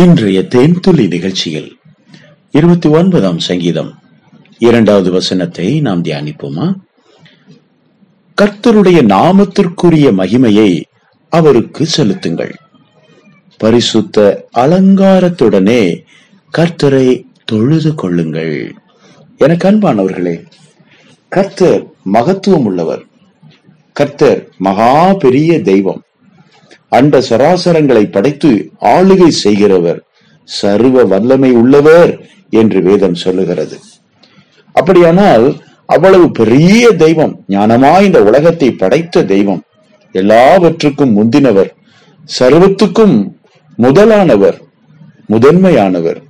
இன்றைய தேன்துளி நிகழ்ச்சியில் இருபத்தி ஒன்பதாம் சங்கீதம். இரண்டாவது வசனத்தை நாம் தியானிப்போமா? கர்த்தருடைய நாமத்திற்குரிய மகிமையை அவருக்கு செலுத்துங்கள். பரிசுத்த அலங்காரத்துடனே கர்த்தரை தொழுது கொள்ளுங்கள். எனக்கு அன்பானவர்களே கர்த்தர் மகத்துவம் உள்ளவர். கர்த்தர் மகா பெரிய தெய்வம். அண்ட சராசரங்களை படைத்து ஆளுகை செய்கிறவர். சர்வ வல்லமை உள்ளவர் என்று வேதம் சொல்லுகிறது. அப்படியானால் அவ்வளவு பெரிய தெய்வம் ஞானமாய் இந்த உலகத்தை படைத்த தெய்வம் எல்லாவற்றுக்கும் முந்தினவர் சர்வத்துக்கும் முதலானவர் முதன்மையானவர்.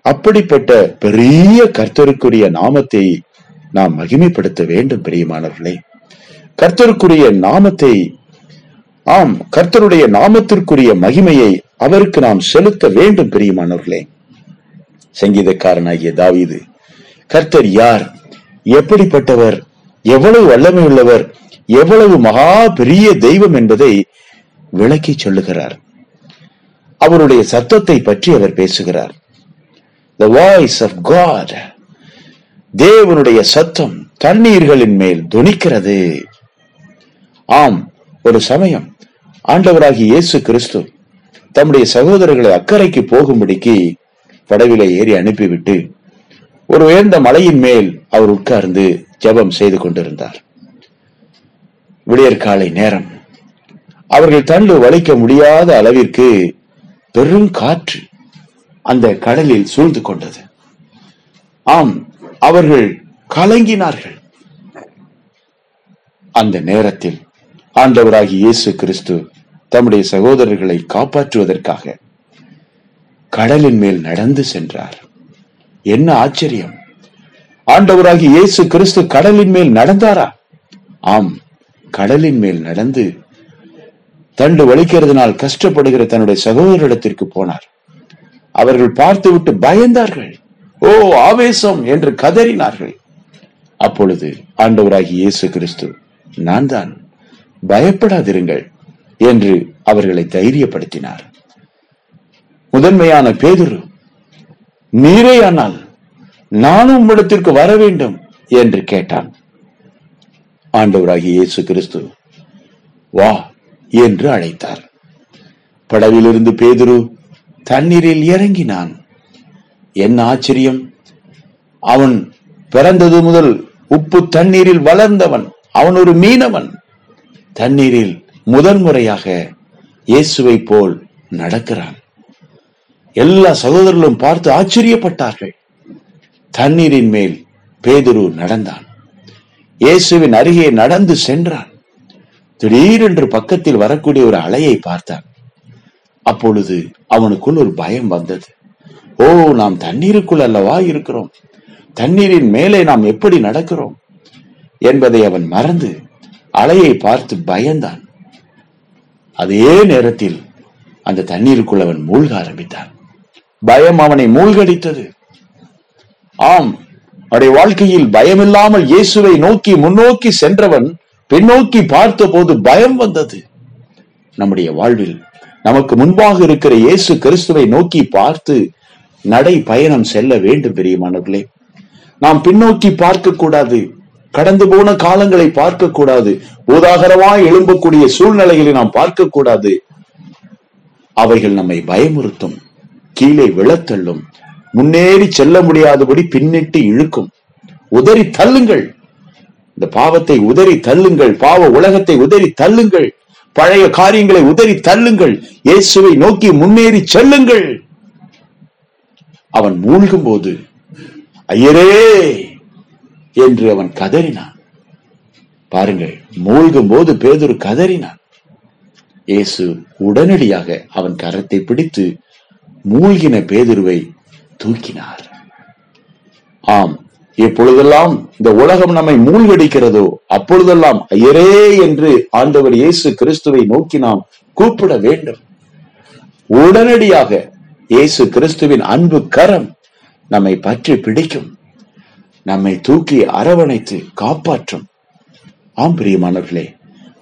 அப்படிப்பட்ட பெரிய கர்த்தருக்குரிய நாமத்தை நாம் மகிமைப்படுத்த வேண்டும் பிரியமானவர்களே. கர்த்தருக்குரிய நாமத்தை ஆம் கர்த்தருடைய நாமத்திற்குரிய மகிமையை அவருக்கு நாம் செலுத்த வேண்டும் பிரியமானவர்களே. சங்கீதக்காரனாகிய தாவீது கர்த்தர் யார்? எப்படிப்பட்டவர்? எவ்வளவு வல்லமை உள்ளவர் எவ்வளவு மகா பெரிய தெய்வம் என்பதை விளக்கி சொல்லுகிறார். அவருடைய சத்தத்தை பற்றி அவர் பேசுகிறார். த வாய்ஸ் ஆஃப் காட் தேவனுடைய சத்தம் தண்ணீர்களின் மேல் துணிக்கிறது. ஆம் ஒரு சமயம் ஆண்டவராகி இயேசு கிறிஸ்து தம்முடைய சகோதரர்களை அக்கறைக்கு போகும்படிக்கு படவிலை ஏறி அனுப்பிவிட்டு ஒரு உயர்ந்த மலையின் மேல் அவர் உட்கார்ந்து ஜெபம் செய்து கொண்டிருந்தார். விடியற்காலை நேரம். அவர்கள் தண்டு வலிக்க முடியாத அளவிற்கு பெரும் காற்று அந்த கடலில் சூழ்ந்து கொண்டது. ஆம் அவர்கள் கலங்கினார்கள். அந்த நேரத்தில் ஆண்டவராகி இயேசு கிறிஸ்து தம்முடைய சகோதரர்களை காப்பாற்றுவதற்காக கடலின் மேல் நடந்து சென்றார். என்ன ஆச்சரியம். ஆண்டவராகி இயேசு கிறிஸ்து கடலின் மேல் நடந்தாரா? ஆம் கடலின் மேல் நடந்து தண்டு வலிக்கிறதுனால் கஷ்டப்படுகிற தன்னுடைய சகோதரிடத்திற்கு போனார். அவர்கள் பார்த்துவிட்டு பயந்தார்கள். ஓ ஆவேசம் என்று கதறினார்கள். அப்பொழுது ஆண்டவராகி இயேசு கிறிஸ்து நான் தான் பயப்படாதிருங்கள். என்று அவர்களை தைரியப்படுத்தினார். முதன்மையான பேதுரு ஆனால் நானும் உம்மிடத்திற்கு வர வேண்டும் என்று கேட்டான். ஆண்டவராகி இயேசு கிறிஸ்து வா என்று அழைத்தார். படவிலிருந்து பேதுரு தண்ணீரில் இறங்கினான். என்ன ஆச்சரியம்? அவன் பிறந்தது முதல் உப்பு தண்ணீரில் வளர்ந்தவன் அவன் ஒரு மீனவன். தண்ணீரில் முதன்முறையாக இயேசுவை போல் நடக்கிறான். எல்லா சகோதரர்களும் பார்த்து ஆச்சரியப்பட்டார்கள். தண்ணீரின் மேல் பேதுரு நடந்தான். இயேசுவின் அருகே நடந்து சென்றான். திடீரென்று பக்கத்தில் வரக்கூடிய ஒரு அலையை பார்த்தான். அப்பொழுது அவனுக்குள் ஒரு பயம் வந்தது. ஓ நாம் தண்ணீருக்குள் அல்லவா இருக்கிறோம்? தண்ணீரின் மேலே நாம் எப்படி நடக்கிறோம்? என்பதை அவன் மறந்து அலையை பார்த்து பயந்தான். அதே நேரத்தில் அந்த தண்ணீருக்குள் அவன் மூழ்க ஆரம்பித்தான். பயம் அவனை மூழ்கடித்தது. ஆம் அவருடைய வாழ்க்கையில் பயமில்லாமல் இயேசுவை நோக்கி முன்னோக்கி சென்றவன் பின்னோக்கி பார்த்த போது பயம் வந்தது. நம்முடைய வாழ்வில் நமக்கு முன்பாக இருக்கிற இயேசு கிறிஸ்துவை நோக்கி பார்த்து நடை பயணம் செல்ல வேண்டும் பெரியமானவர்களே. நாம் பின்னோக்கி பார்க்க கூடாது கடந்து போன காலங்களை பார்க்க கூடாது உதாகரமாய் எழும்பக்கூடிய சூழ்நிலைகளை நாம் பார்க்க கூடாது அவைகள் நம்மை பயமுறுத்தும் கீழே விழத்தள்ளும் முன்னேறி செல்ல முடியாதபடி பின்னிட்டு இழுக்கும். உதறி தள்ளுங்கள். இந்த பாவத்தை உதறி தள்ளுங்கள். பாவ உலகத்தை உதறி தள்ளுங்கள். பழைய காரியங்களை உதறி தள்ளுங்கள். இயேசுவை நோக்கி முன்னேறி செல்லுங்கள். அவன் மூழ்கும் போது ஐயரே என்று அவன் கதறினான். பாருங்கள் மூழ்கும் போது பேதொரு கதறினான். இயேசு உடனடியாக அவன் கரத்தை பிடித்து மூழ்கின பேதுருவை தூக்கினார். ஆம் எப்பொழுதெல்லாம் இந்த உலகம் நம்மை மூழ்கடிக்கிறதோ அப்பொழுதெல்லாம் ஐயரே என்று ஆண்டவர் இயேசு கிறிஸ்துவை நோக்கி நாம் கூப்பிட வேண்டும். உடனடியாக இயேசு கிறிஸ்துவின் அன்பு கரம் நம்மை பற்றி பிடிக்கும். நம்மை தூக்கி அரவணைத்து காப்பாற்றும். ஆம் பிரியமானவர்களே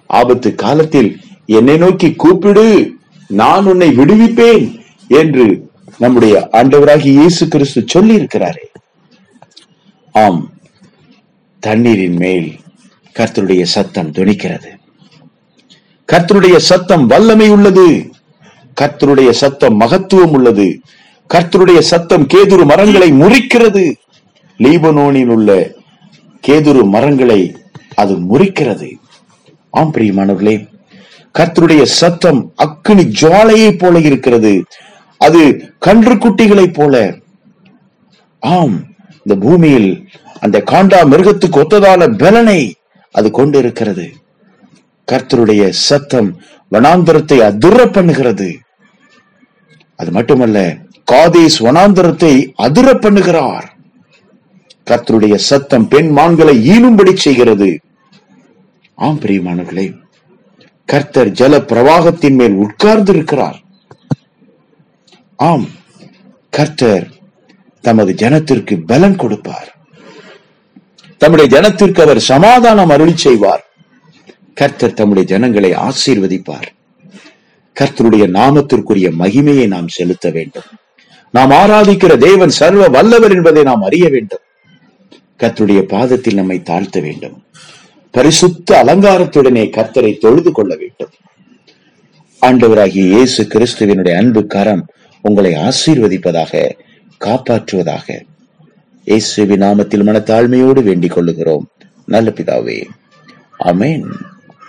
ஆபத்து காலத்தில் என்னை நோக்கி கூப்பிடு நான் உன்னை விடுவிப்பேன் என்று நம்முடைய ஆண்டவராகி இயேசு கிறிஸ்து சொல்லி இருக்கிறாரே ஆம் தண்ணீரின் மேல் கர்த்தருடைய சத்தம் துணிக்கிறது. கர்த்தருடைய சத்தம் வல்லமை உள்ளது. கர்த்தருடைய சத்தம் மகத்துவம் உள்ளது. கர்த்தருடைய சத்தம் கேதுரு மரங்களை முறிக்கிறது. லீபனோனில் உள்ள கேதுரு மரங்களை அது முறிக்கிறது. ஆம் பிரியமானவர்களே கர்த்தருடைய சத்தம் அக்கினி ஜுவாலையைப் போல இருக்கிறது. அது கன்று குட்டிகளைப் போல. ஆம் இந்த பூமியில் அந்த காண்டா மிருகத்துக்கு ஒத்ததான பலனை அது கொண்டிருக்கிறது. கர்த்தருடைய சத்தம் வனாந்தரத்தை அதிர பண்ணுகிறது அது மட்டுமல்ல காதேஸ் வனாந்தரத்தை அதிர பண்ணுகிறார் கர்த்தருடைய சத்தம் பெண் மான்களை ஈனும்படி செய்கிறது. ஆம் பிரியமானவர்களே கர்த்தர் ஜல பிரவாகத்தின் மேல் உட்கார்ந்து இருக்கிறார் ஆம் கர்த்தர் தமது ஜனத்திற்கு பலன் கொடுப்பார். தம்முடைய ஜனத்திற்கு அவர் சமாதானம் அருளி செய்வார். கர்த்தர் தம்முடைய ஜனங்களை ஆசீர்வதிப்பார். கர்த்தருடைய நாமத்திற்குரிய மகிமையை நாம் செலுத்த வேண்டும். நாம் ஆராதிக்கிற தேவன் சர்வ வல்லவர் என்பதை நாம் அறிய வேண்டும். கர்த்தருடைய பாதத்தில் நம்மை தாழ்த்த வேண்டும். பரிசுத்த அலங்காரத்துடனே கத்தரை தொழுது கொள்ள வேண்டும். ஆண்டவராகிய இயேசு கிறிஸ்துவினுடைய அன்பு கரம் உங்களை ஆசீர்வதிப்பதாக காப்பாற்றுவதாக இயேசுவின் நாமத்தில் மனத்தாழ்மையோடு வேண்டிக் கொள்ளுகிறோம். நல்ல பிதாவே அமேன்